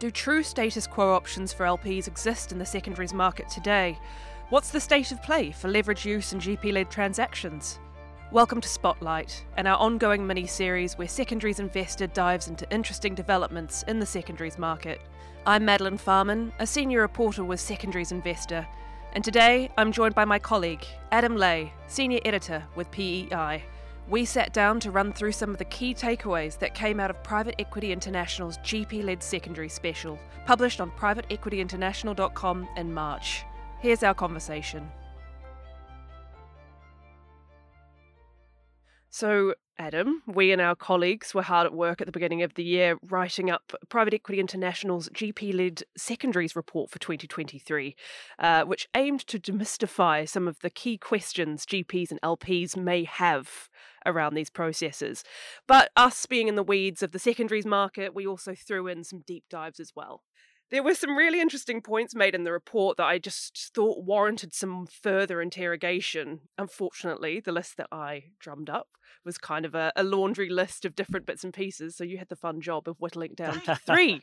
Do true status quo options for LPs exist in the secondaries market today? What's the state of play for leverage use and GP led transactions? Welcome to Spotlight, and our ongoing mini series where Secondaries Investor dives into interesting developments in the secondaries market. I'm Madeline Farman, a senior reporter with Secondaries Investor, and today I'm joined by my colleague, Adam Le, senior editor with PEI. We sat down to run through some of the key takeaways that came out of Private Equity International's GP led secondary special, published on privateequityinternational.com in March. Here's our conversation. So, Adam, we and our colleagues were hard at work at the beginning of the year writing up Private Equity International's GP led secondaries report for 2023, uh, which aimed to demystify some of the key questions GPs and LPs may have around these processes. But us being in the weeds of the secondaries market, we also threw in some deep dives as well. There were some really interesting points made in the report that I just thought warranted some further interrogation. Unfortunately, the list that I drummed up was kind of a, a laundry list of different bits and pieces, so you had the fun job of whittling down to three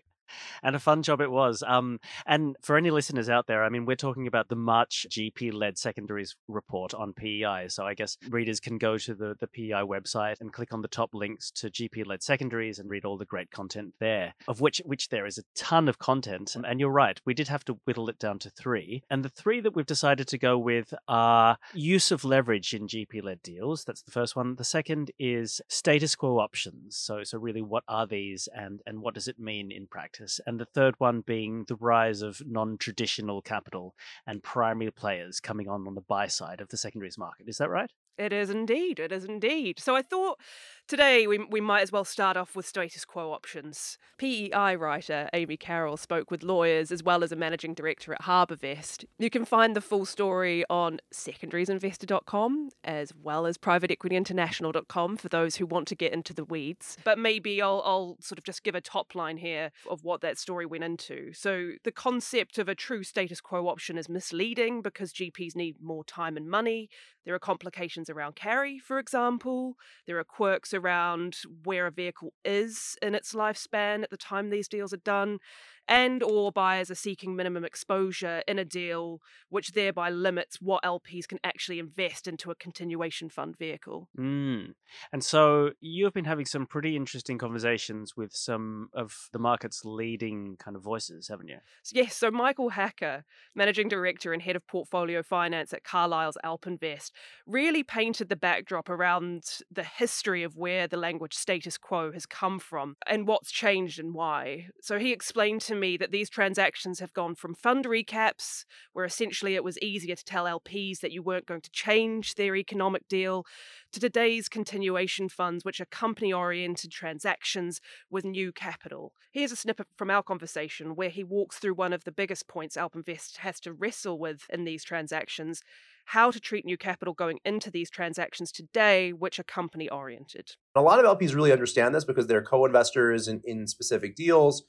and a fun job it was. Um, and for any listeners out there, I mean, we're talking about the March GP led secondaries report on PEI. So I guess readers can go to the, the PEI website and click on the top links to GP led secondaries and read all the great content there, of which which there is a ton of content. And you're right, we did have to whittle it down to three. And the three that we've decided to go with are use of leverage in GP led deals. That's the first one. The second is status quo options. So so really what are these and and what does it mean in practice? And the third one being the rise of non traditional capital and primary players coming on on the buy side of the secondaries market. Is that right? It is indeed. It is indeed. So I thought today we, we might as well start off with status quo options. PEI writer Amy Carroll spoke with lawyers as well as a managing director at HarbourVest. You can find the full story on secondariesinvestor.com as well as privateequityinternational.com for those who want to get into the weeds. But maybe I'll, I'll sort of just give a top line here of what that story went into. So the concept of a true status quo option is misleading because GPs need more time and money. There are complications around carry, for example. There are quirks around where a vehicle is in its lifespan at the time these deals are done and or buyers are seeking minimum exposure in a deal which thereby limits what LPs can actually invest into a continuation fund vehicle. Mm. And so you've been having some pretty interesting conversations with some of the market's leading kind of voices, haven't you? Yes, so Michael Hacker, managing director and head of portfolio finance at Carlyle's AlpInvest, really painted the backdrop around the history of where the language status quo has come from and what's changed and why. So he explained to me that these transactions have gone from fund recaps, where essentially it was easier to tell LPs that you weren't going to change their economic deal, to today's continuation funds, which are company oriented transactions with new capital. Here's a snippet from our conversation where he walks through one of the biggest points AlpInvest has to wrestle with in these transactions how to treat new capital going into these transactions today, which are company oriented. A lot of LPs really understand this because they're co investors in, in specific deals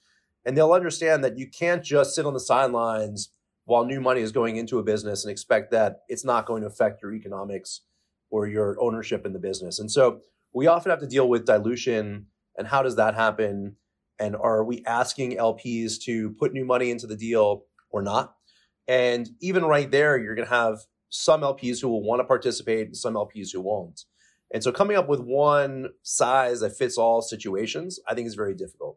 and they'll understand that you can't just sit on the sidelines while new money is going into a business and expect that it's not going to affect your economics or your ownership in the business. And so we often have to deal with dilution and how does that happen? And are we asking LPs to put new money into the deal or not? And even right there, you're going to have some LPs who will want to participate and some LPs who won't. And so coming up with one size that fits all situations, I think is very difficult.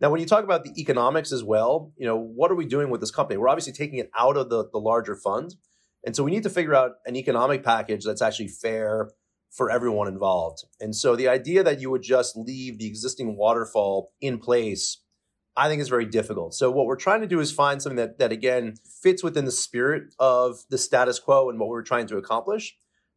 Now, when you talk about the economics as well, you know, what are we doing with this company? We're obviously taking it out of the, the larger fund. And so we need to figure out an economic package that's actually fair for everyone involved. And so the idea that you would just leave the existing waterfall in place, I think is very difficult. So what we're trying to do is find something that, that again fits within the spirit of the status quo and what we're trying to accomplish,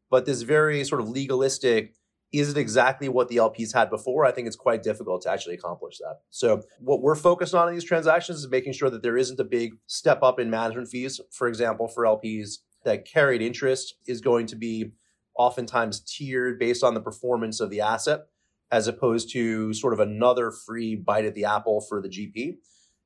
but this very sort of legalistic is it exactly what the LPs had before? I think it's quite difficult to actually accomplish that. So, what we're focused on in these transactions is making sure that there isn't a big step up in management fees, for example, for LPs, that carried interest is going to be oftentimes tiered based on the performance of the asset, as opposed to sort of another free bite at the apple for the GP.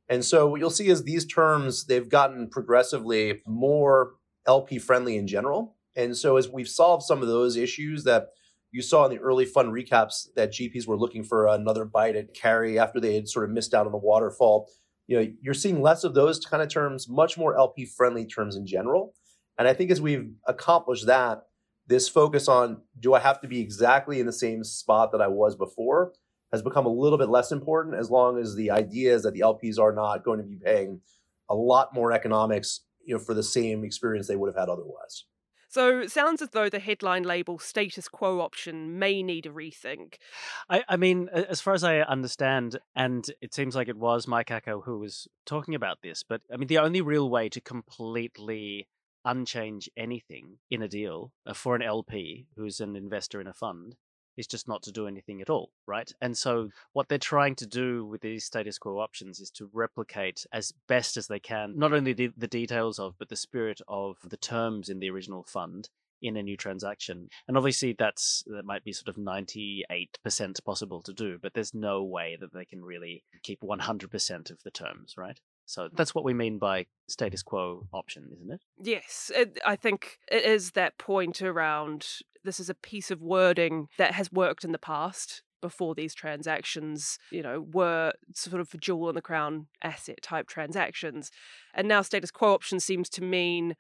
And so, what you'll see is these terms, they've gotten progressively more LP friendly in general. And so, as we've solved some of those issues that you saw in the early fund recaps that GPs were looking for another bite at carry after they had sort of missed out on the waterfall. you know, you're seeing less of those kind of terms, much more LP friendly terms in general. And I think as we've accomplished that, this focus on do I have to be exactly in the same spot that I was before has become a little bit less important as long as the idea is that the LPs are not going to be paying a lot more economics, you know, for the same experience they would have had otherwise. So it sounds as though the headline label status quo option may need a rethink. I, I mean, as far as I understand, and it seems like it was Mike Hacker who was talking about this, but I mean, the only real way to completely unchange anything in a deal uh, for an LP who's an investor in a fund is just not to do anything at all, right? And so mm. what they're trying to do with these status quo options is to replicate as best as they can not only the, the details of but the spirit of the terms in the original fund in a new transaction. And obviously that's that might be sort of 98% possible to do, but there's no way that they can really keep 100% of the terms, right? So that's what we mean by status quo option, isn't it? Yes, it, I think it is that point around this is a piece of wording that has worked in the past before these transactions, you know, were sort of jewel in the crown asset type transactions. And now status quo option seems to mean,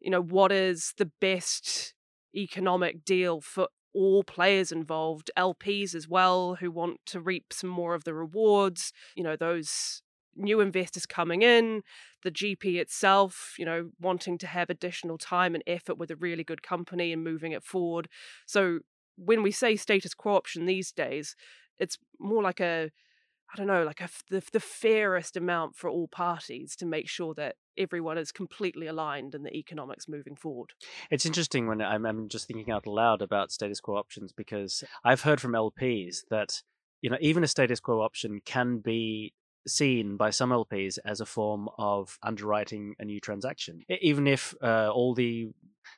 you know, what is the best economic deal for all players involved, LPs as well, who want to reap some more of the rewards, you know, those new investors coming in, the GP itself, you know, wanting to have additional time and effort with a really good company and moving it forward. So when we say status quo option these days, it's more like a I don't know, like a, the, the fairest amount for all parties to make sure that everyone is completely aligned in the economics moving forward. It's interesting when I'm, I'm just thinking out loud about status quo options because I've heard from LPs that you know even a status quo option can be seen by some LPs as a form of underwriting a new transaction. Even if uh, all the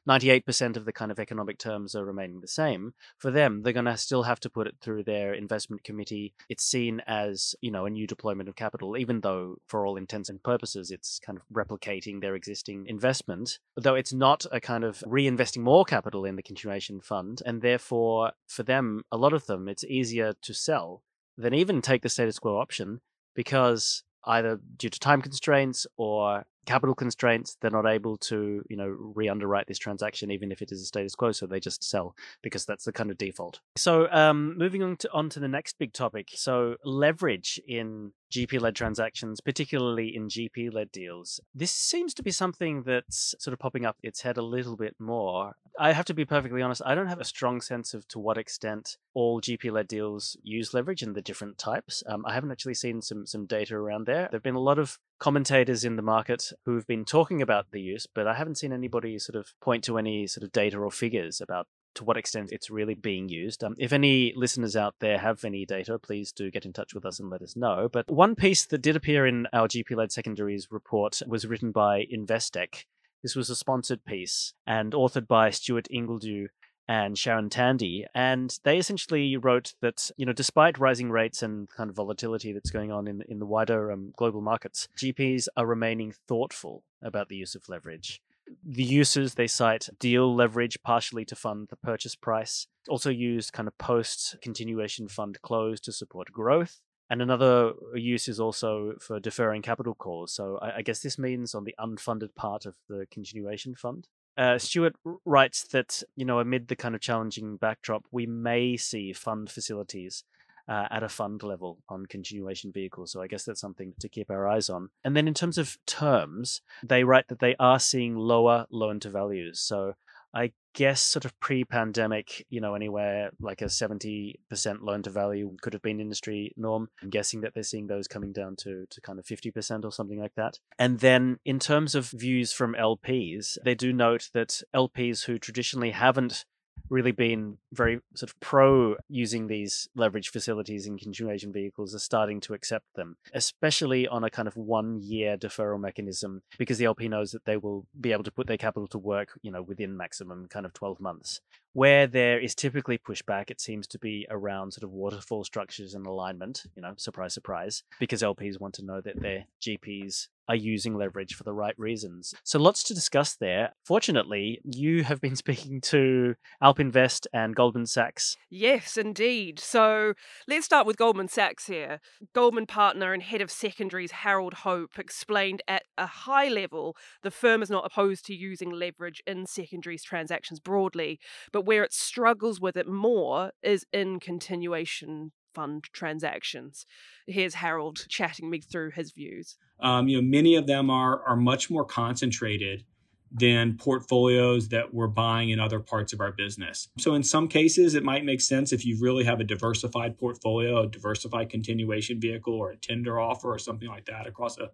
98% of the kind of economic terms are remaining the same, for them, they're going to still have to put it through their investment committee. It's seen as, you know, a new deployment of capital, even though for all intents and purposes, it's kind of replicating their existing investment, though it's not a kind of reinvesting more capital in the continuation fund. And therefore, for them, a lot of them, it's easier to sell than even take the status quo option because either due to time constraints or capital constraints, they're not able to, you know, re-underwrite this transaction even if it is a status quo. So they just sell because that's the kind of default. So um, moving on to on to the next big topic. So leverage in GP led transactions, particularly in GP led deals. This seems to be something that's sort of popping up its head a little bit more. I have to be perfectly honest, I don't have a strong sense of to what extent all GP led deals use leverage and the different types. Um, I haven't actually seen some, some data around there. There have been a lot of commentators in the market who've been talking about the use, but I haven't seen anybody sort of point to any sort of data or figures about to what extent it's really being used. Um, if any listeners out there have any data, please do get in touch with us and let us know. But one piece that did appear in our GP led secondaries report was written by Investec. This was a sponsored piece and authored by Stuart Ingledew and Sharon Tandy. And they essentially wrote that, you know, despite rising rates and kind of volatility that's going on in, in the wider um, global markets, GPs are remaining thoughtful about the use of leverage. The uses they cite deal leverage partially to fund the purchase price, also used kind of post continuation fund close to support growth. And another use is also for deferring capital calls. So I, I guess this means on the unfunded part of the continuation fund. Uh, Stuart writes that, you know, amid the kind of challenging backdrop, we may see fund facilities uh, at a fund level on continuation vehicles. So I guess that's something to keep our eyes on. And then in terms of terms, they write that they are seeing lower loan to values. So I guess sort of pre-pandemic, you know, anywhere like a 70% loan to value could have been industry norm. I'm guessing that they're seeing those coming down to, to kind of 50% or something like that. And then in terms of views from LPs, they do note that LPs who traditionally haven't really been very sort of pro using these leverage facilities in continuation vehicles are starting to accept them, especially on a kind of one year deferral mechanism, because the LP knows that they will be able to put their capital to work, you know, within maximum kind of 12 months. Where there is typically pushback, it seems to be around sort of waterfall structures and alignment, you know, surprise, surprise, because LPs want to know that their GPs are using leverage for the right reasons. So lots to discuss there. Fortunately, you have been speaking to Alpinvest and Goldman Sachs. Yes, indeed. So let's start with Goldman Sachs here. Goldman partner and head of secondaries Harold Hope explained at a high level the firm is not opposed to using leverage in secondaries transactions broadly, but where it struggles with it more is in continuation fund transactions. Here's Harold chatting me through his views. Um, you know, many of them are are much more concentrated than portfolios that we're buying in other parts of our business. So in some cases, it might make sense if you really have a diversified portfolio, a diversified continuation vehicle, or a tender offer, or something like that across a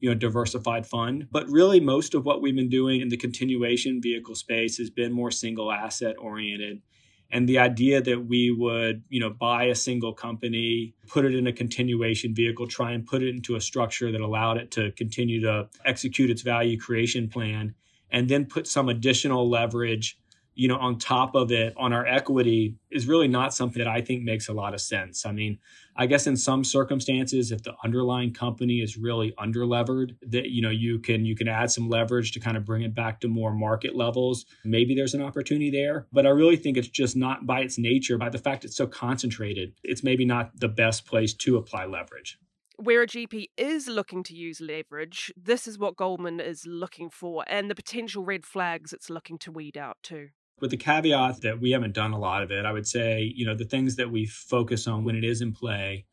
you know diversified fund but really most of what we've been doing in the continuation vehicle space has been more single asset oriented and the idea that we would you know buy a single company put it in a continuation vehicle try and put it into a structure that allowed it to continue to execute its value creation plan and then put some additional leverage you know on top of it on our equity is really not something that i think makes a lot of sense. I mean i guess in some circumstances if the underlying company is really underlevered that you know you can you can add some leverage to kind of bring it back to more market levels. Maybe there's an opportunity there but i really think it's just not by its nature by the fact it's so concentrated it's maybe not the best place to apply leverage. Where a GP is looking to use leverage, this is what Goldman is looking for and the potential red flags it's looking to weed out too. With the caveat that we haven't done a lot of it, I would say, you know, the things that we focus on when it is in play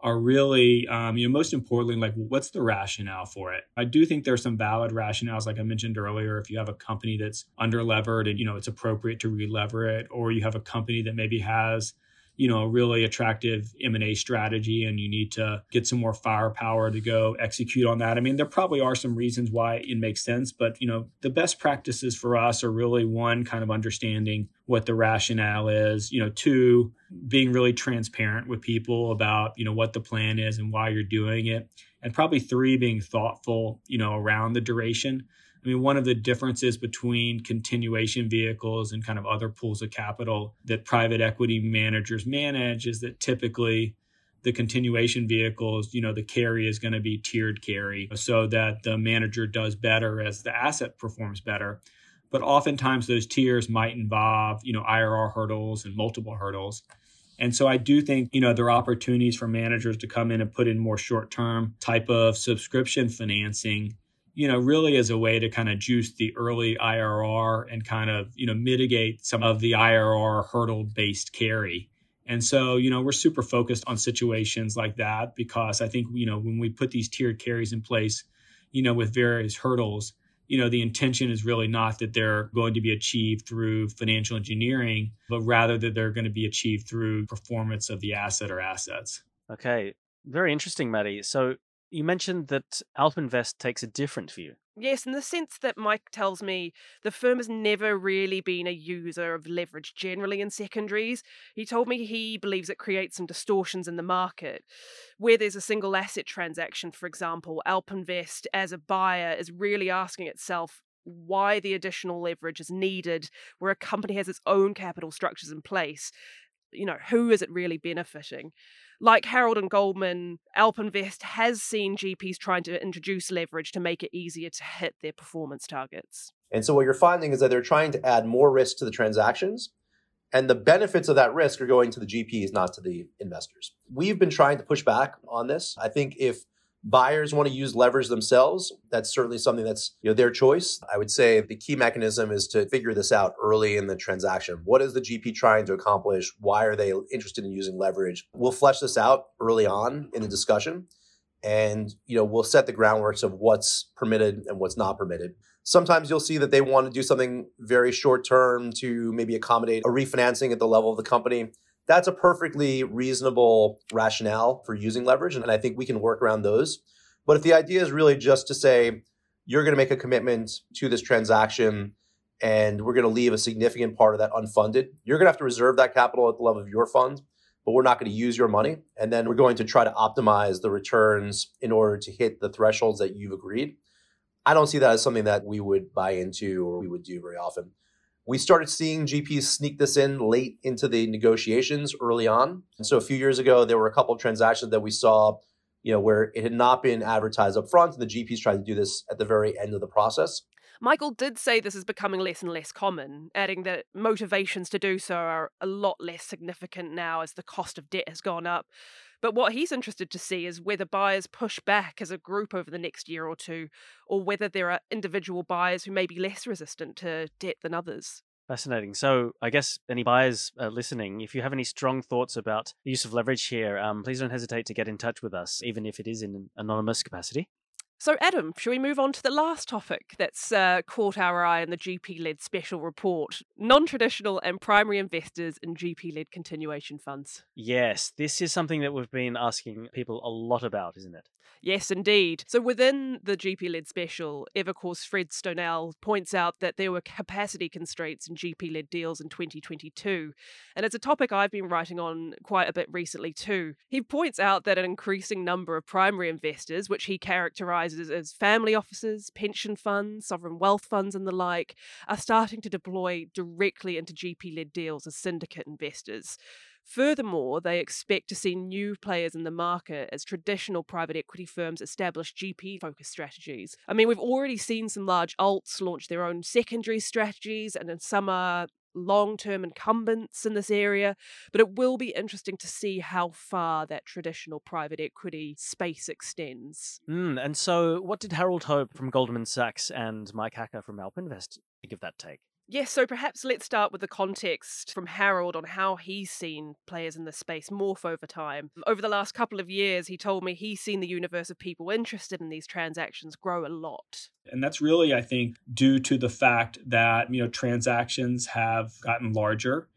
are really, um, you know, most importantly, like what's the rationale for it? I do think there's some valid rationales, like I mentioned earlier. If you have a company that's under levered and, you know, it's appropriate to relever it, or you have a company that maybe has you know a really attractive m&a strategy and you need to get some more firepower to go execute on that. I mean there probably are some reasons why it makes sense but you know the best practices for us are really one kind of understanding what the rationale is you know two being really transparent with people about you know what the plan is and why you're doing it and probably three being thoughtful you know around the duration I mean, one of the differences between continuation vehicles and kind of other pools of capital that private equity managers manage is that typically the continuation vehicles, you know, the carry is going to be tiered carry so that the manager does better as the asset performs better. But oftentimes those tiers might involve, you know, IRR hurdles and multiple hurdles. And so I do think, you know, there are opportunities for managers to come in and put in more short term type of subscription financing you know, really as a way to kind of juice the early IRR and kind of, you know, mitigate some of the IRR hurdle based carry. And so, you know, we're super focused on situations like that because I think, you know, when we put these tiered carries in place, you know, with various hurdles, you know, the intention is really not that they're going to be achieved through financial engineering, but rather that they're going to be achieved through performance of the asset or assets. Okay. Very interesting, Maddie. So you mentioned that Alpinvest takes a different view. Yes, in the sense that Mike tells me the firm has never really been a user of leverage generally in secondaries. He told me he believes it creates some distortions in the market. Where there's a single asset transaction, for example, Alpinvest as a buyer is really asking itself why the additional leverage is needed where a company has its own capital structures in place. You know, who is it really benefiting? like Harold and Goldman, Alpinvest has seen GPs trying to introduce leverage to make it easier to hit their performance targets. And so what you're finding is that they're trying to add more risk to the transactions. And the benefits of that risk are going to the GPs, not to the investors. We've been trying to push back on this. I think if buyers want to use leverage themselves, that's certainly something that's you know their choice. I would say the key mechanism is to figure this out early in the transaction. What is the GP trying to accomplish? Why are they interested in using leverage? We'll flesh this out early on in the discussion and you know we'll set the groundworks of what's permitted and what's not permitted. Sometimes you'll see that they want to do something very short term to maybe accommodate a refinancing at the level of the company that's a perfectly reasonable rationale for using leverage. And I think we can work around those. But if the idea is really just to say, you're going to make a commitment to this transaction and we're going to leave a significant part of that unfunded, you're going to have to reserve that capital at the level of your fund, but we're not going to use your money. And then we're going to try to optimize the returns in order to hit the thresholds that you've agreed. I don't see that as something that we would buy into or we would do very often. We started seeing GPs sneak this in late into the negotiations early on. And so a few years ago, there were a couple of transactions that we saw you know, where it had not been advertised up front, and the GPs tried to do this at the very end of the process. Michael did say this is becoming less and less common, adding that motivations to do so are a lot less significant now as the cost of debt has gone up. But what he's interested to see is whether buyers push back as a group over the next year or two, or whether there are individual buyers who may be less resistant to debt than others. Fascinating. So, I guess any buyers uh, listening, if you have any strong thoughts about the use of leverage here, um, please don't hesitate to get in touch with us, even if it is in an anonymous capacity. So, Adam, shall we move on to the last topic that's uh, caught our eye in the GP led special report non traditional and primary investors in GP led continuation funds? Yes, this is something that we've been asking people a lot about, isn't it? Yes, indeed. So within the GP led special, Evercore's Fred Stonell points out that there were capacity constraints in GP led deals in 2022. And it's a topic I've been writing on quite a bit recently too. He points out that an increasing number of primary investors, which he characterizes as family offices, pension funds, sovereign wealth funds, and the like, are starting to deploy directly into GP led deals as syndicate investors. Furthermore, they expect to see new players in the market as traditional private equity firms establish GP focused strategies. I mean, we've already seen some large alts launch their own secondary strategies, and then some are long term incumbents in this area, but it will be interesting to see how far that traditional private equity space extends. Mm, and so, what did Harold Hope from Goldman Sachs and Mike Hacker from AlpInvest think of that take? Yes, so perhaps let's start with the context from Harold on how he's seen players in this space morph over time. Over the last couple of years, he told me he's seen the universe of people interested in these transactions grow a lot. And that's really, I think, due to the fact that, you know, transactions have gotten larger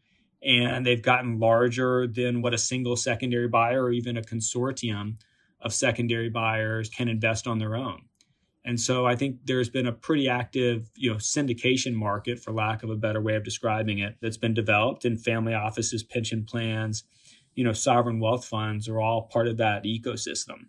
and they've gotten larger than what a single secondary buyer or even a consortium of secondary buyers can invest on their own. And so I think there's been a pretty active, you know, syndication market, for lack of a better way of describing it, that's been developed in family offices, pension plans, you know, sovereign wealth funds are all part of that ecosystem.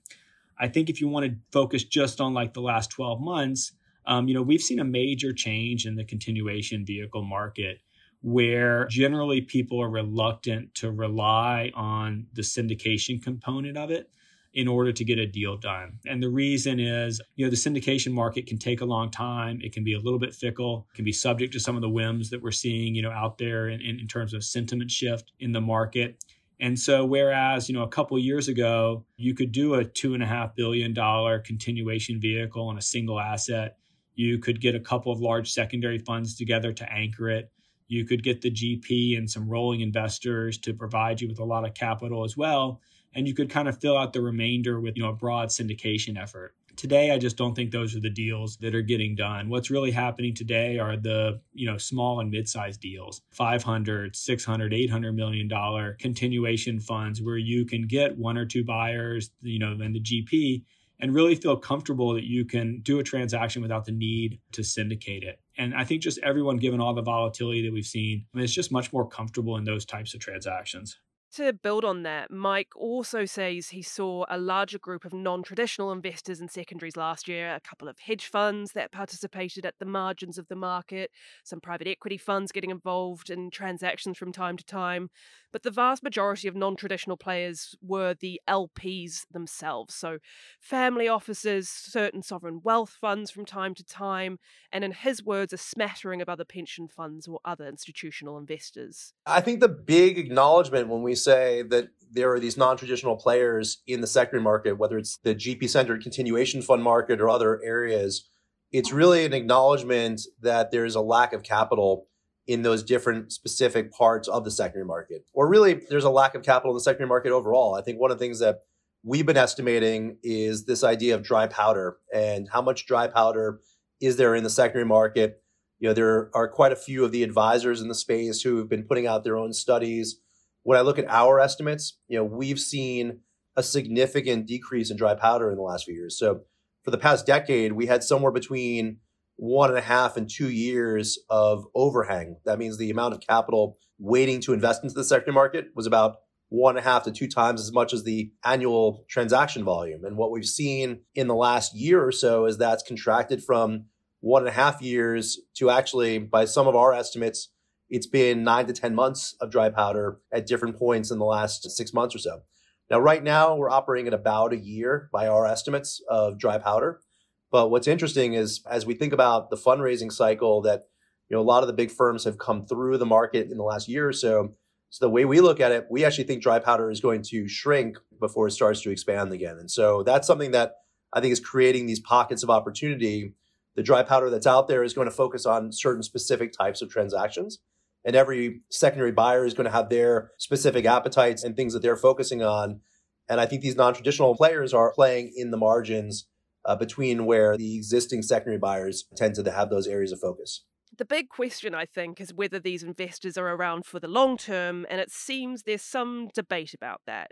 I think if you want to focus just on like the last 12 months, um, you know, we've seen a major change in the continuation vehicle market where generally people are reluctant to rely on the syndication component of it in order to get a deal done. And the reason is, you know, the syndication market can take a long time. It can be a little bit fickle, can be subject to some of the whims that we're seeing, you know, out there in, in, in terms of sentiment shift in the market. And so, whereas, you know, a couple years ago, you could do a two and a half billion dollar continuation vehicle on a single asset, you could get a couple of large secondary funds together to anchor it. You could get the GP and some rolling investors to provide you with a lot of capital as well and you could kind of fill out the remainder with you know a broad syndication effort. Today i just don't think those are the deals that are getting done. What's really happening today are the you know small and mid-sized deals. 500 600 800 million dollar continuation funds where you can get one or two buyers you know then the gp and really feel comfortable that you can do a transaction without the need to syndicate it. And i think just everyone given all the volatility that we've seen I mean, it's just much more comfortable in those types of transactions to build on that, Mike also says he saw a larger group of non traditional investors in secondaries last year, a couple of hedge funds that participated at the margins of the market, some private equity funds getting involved in transactions from time to time. But the vast majority of non traditional players were the LPs themselves. So, family offices, certain sovereign wealth funds from time to time, and in his words, a smattering of other pension funds or other institutional investors. I think the big acknowledgement when we say that there are these non traditional players in the secondary market, whether it's the GP centered continuation fund market or other areas, it's really an acknowledgement that there's a lack of capital in those different specific parts of the secondary market. Or really, there's a lack of capital in the secondary market overall. I think one of the things that we've been estimating is this idea of dry powder and how much dry powder is there in the secondary market. You know, there are quite a few of the advisors in the space who have been putting out their own studies. When I look at our estimates, you know, we've seen a significant decrease in dry powder in the last few years. So for the past decade, we had somewhere between one and a half and two years of overhang. That means the amount of capital waiting to invest into the secondary market was about one and a half to two times as much as the annual transaction volume. And what we've seen in the last year or so is that's contracted from one and a half years to actually, by some of our estimates, it's been nine to 10 months of dry powder at different points in the last six months or so. Now, right now, we're operating at about a year by our estimates of dry powder. But what's interesting is as we think about the fundraising cycle that you know a lot of the big firms have come through the market in the last year or so. So the way we look at it, we actually think dry powder is going to shrink before it starts to expand again. And so that's something that I think is creating these pockets of opportunity. The dry powder that's out there is going to focus on certain specific types of transactions. And every secondary buyer is going to have their specific appetites and things that they're focusing on. And I think these non traditional players are playing in the margins uh, between where the existing secondary buyers tend to have those areas of focus. The big question, I think, is whether these investors are around for the long term, and it seems there's some debate about that.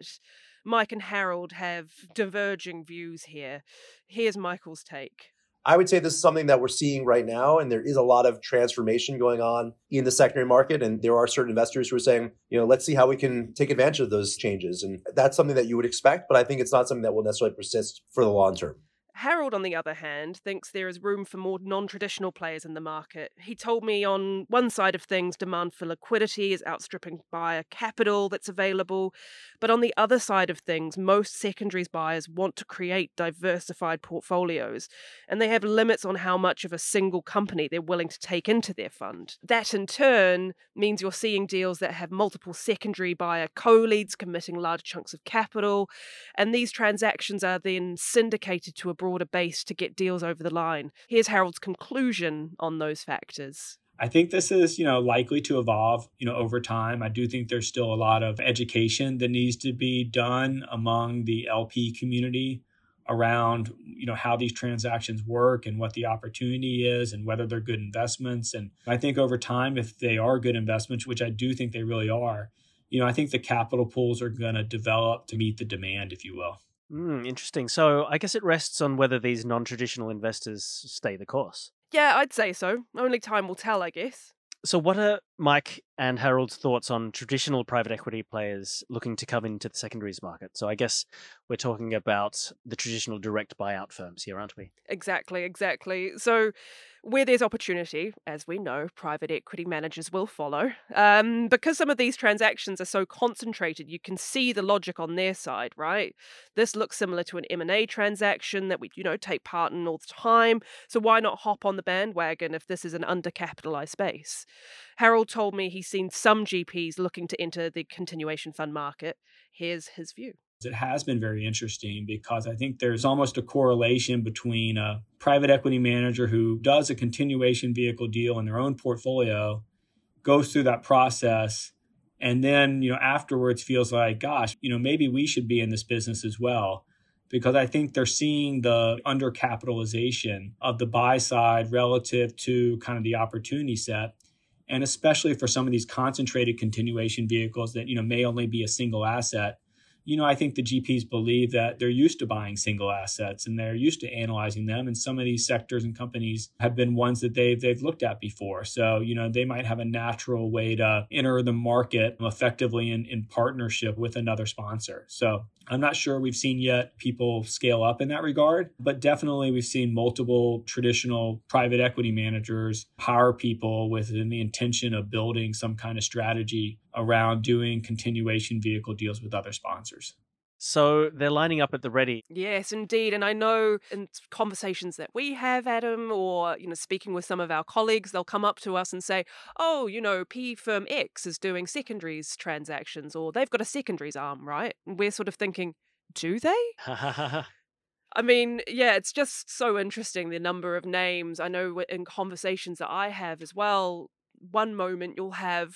Mike and Harold have diverging views here. Here's Michael's take. I would say this is something that we're seeing right now, and there is a lot of transformation going on in the secondary market. And there are certain investors who are saying, you know, let's see how we can take advantage of those changes. And that's something that you would expect, but I think it's not something that will necessarily persist for the long term. Harold, on the other hand, thinks there is room for more non traditional players in the market. He told me on one side of things, demand for liquidity is outstripping buyer capital that's available. But on the other side of things, most secondaries buyers want to create diversified portfolios, and they have limits on how much of a single company they're willing to take into their fund. That in turn means you're seeing deals that have multiple secondary buyer co leads committing large chunks of capital, and these transactions are then syndicated to a broader base to get deals over the line. Here's Harold's conclusion on those factors. I think this is, you know, likely to evolve, you know, over time. I do think there's still a lot of education that needs to be done among the LP community around, you know, how these transactions work and what the opportunity is and whether they're good investments. And I think over time, if they are good investments, which I do think they really are, you know, I think the capital pools are going to develop to meet the demand, if you will. Mm, interesting. So I guess it rests on whether these non traditional investors stay the course. Yeah, I'd say so. Only time will tell, I guess. So, what are Mike and Harold's thoughts on traditional private equity players looking to come into the secondaries market? So, I guess we're talking about the traditional direct buyout firms here, aren't we? Exactly, exactly. So, where there's opportunity, as we know, private equity managers will follow. Um, because some of these transactions are so concentrated, you can see the logic on their side, right? This looks similar to an M&A transaction that we, you know, take part in all the time. So why not hop on the bandwagon if this is an undercapitalized space? Harold told me he's seen some GPs looking to enter the continuation fund market. Here's his view it has been very interesting because I think there's almost a correlation between a private equity manager who does a continuation vehicle deal in their own portfolio, goes through that process, and then, you know, afterwards feels like, gosh, you know, maybe we should be in this business as well. Because I think they're seeing the undercapitalization of the buy side relative to kind of the opportunity set. And especially for some of these concentrated continuation vehicles that, you know, may only be a single asset you know, I think the GPs believe that they're used to buying single assets and they're used to analyzing them. And some of these sectors and companies have been ones that they've they've looked at before. So, you know, they might have a natural way to enter the market effectively in, in partnership with another sponsor. So I'm not sure we've seen yet people scale up in that regard, but definitely we've seen multiple traditional private equity managers hire people with the intention of building some kind of strategy around doing continuation vehicle deals with other sponsors. So they're lining up at the ready. Yes, indeed. And I know in conversations that we have, Adam, or you know, speaking with some of our colleagues, they'll come up to us and say, "Oh, you know, P firm X is doing secondaries transactions, or they've got a secondaries arm, right?" And we're sort of thinking, "Do they?" I mean, yeah, it's just so interesting the number of names. I know in conversations that I have as well, one moment you'll have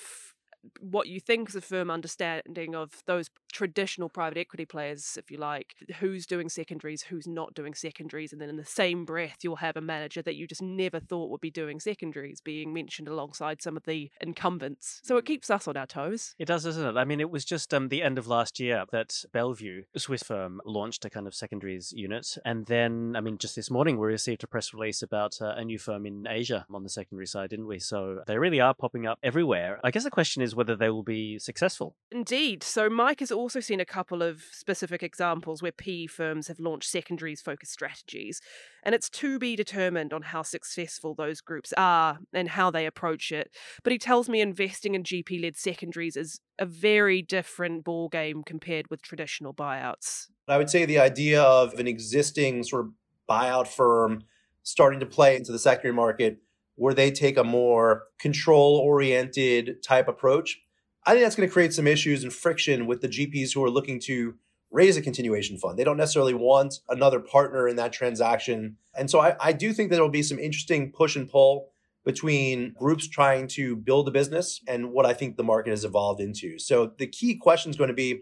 what you think is a firm understanding of those traditional private equity players, if you like, who's doing secondaries, who's not doing secondaries, and then in the same breath, you'll have a manager that you just never thought would be doing secondaries being mentioned alongside some of the incumbents. So it keeps us on our toes. It does, doesn't it? I mean, it was just um, the end of last year that Bellevue, a Swiss firm, launched a kind of secondaries unit, and then, I mean, just this morning we received a press release about uh, a new firm in Asia on the secondary side, didn't we? So they really are popping up everywhere. I guess the question is is whether they will be successful. Indeed. So, Mike has also seen a couple of specific examples where PE firms have launched secondaries focused strategies, and it's to be determined on how successful those groups are and how they approach it. But he tells me investing in GP led secondaries is a very different ballgame compared with traditional buyouts. I would say the idea of an existing sort of buyout firm starting to play into the secondary market where they take a more control oriented type approach. I think that's going to create some issues and friction with the GPs who are looking to raise a continuation fund. They don't necessarily want another partner in that transaction. And so I, I do think that there will be some interesting push and pull between groups trying to build a business and what I think the market has evolved into. So the key question is going to be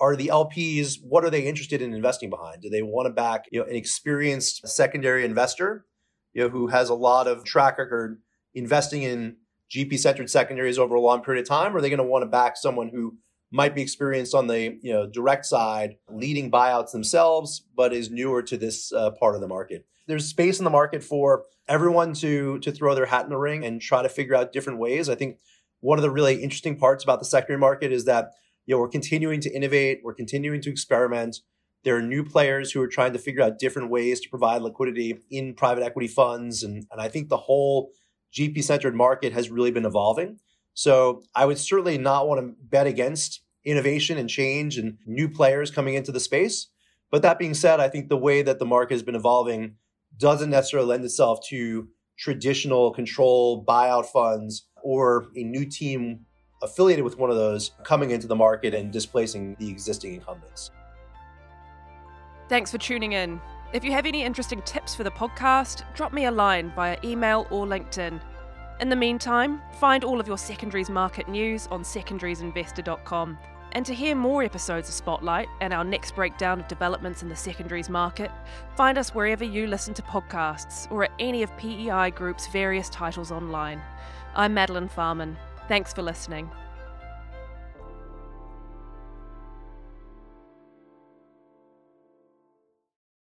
are the LPs what are they interested in investing behind? Do they want to back, you know, an experienced secondary investor you know, who has a lot of track record investing in GP centered secondaries over a long period of time? Or are they going to want to back someone who might be experienced on the you know direct side, leading buyouts themselves, but is newer to this uh, part of the market? There's space in the market for everyone to to throw their hat in the ring and try to figure out different ways. I think one of the really interesting parts about the secondary market is that you know we're continuing to innovate, we're continuing to experiment. There are new players who are trying to figure out different ways to provide liquidity in private equity funds. And, and I think the whole GP centered market has really been evolving. So I would certainly not want to bet against innovation and change and new players coming into the space. But that being said, I think the way that the market has been evolving doesn't necessarily lend itself to traditional control buyout funds or a new team affiliated with one of those coming into the market and displacing the existing incumbents. Thanks for tuning in. If you have any interesting tips for the podcast, drop me a line via email or LinkedIn. In the meantime, find all of your secondaries market news on secondariesinvestor.com. And to hear more episodes of Spotlight and our next breakdown of developments in the secondaries market, find us wherever you listen to podcasts or at any of PEI Group's various titles online. I'm Madeline Farman. Thanks for listening.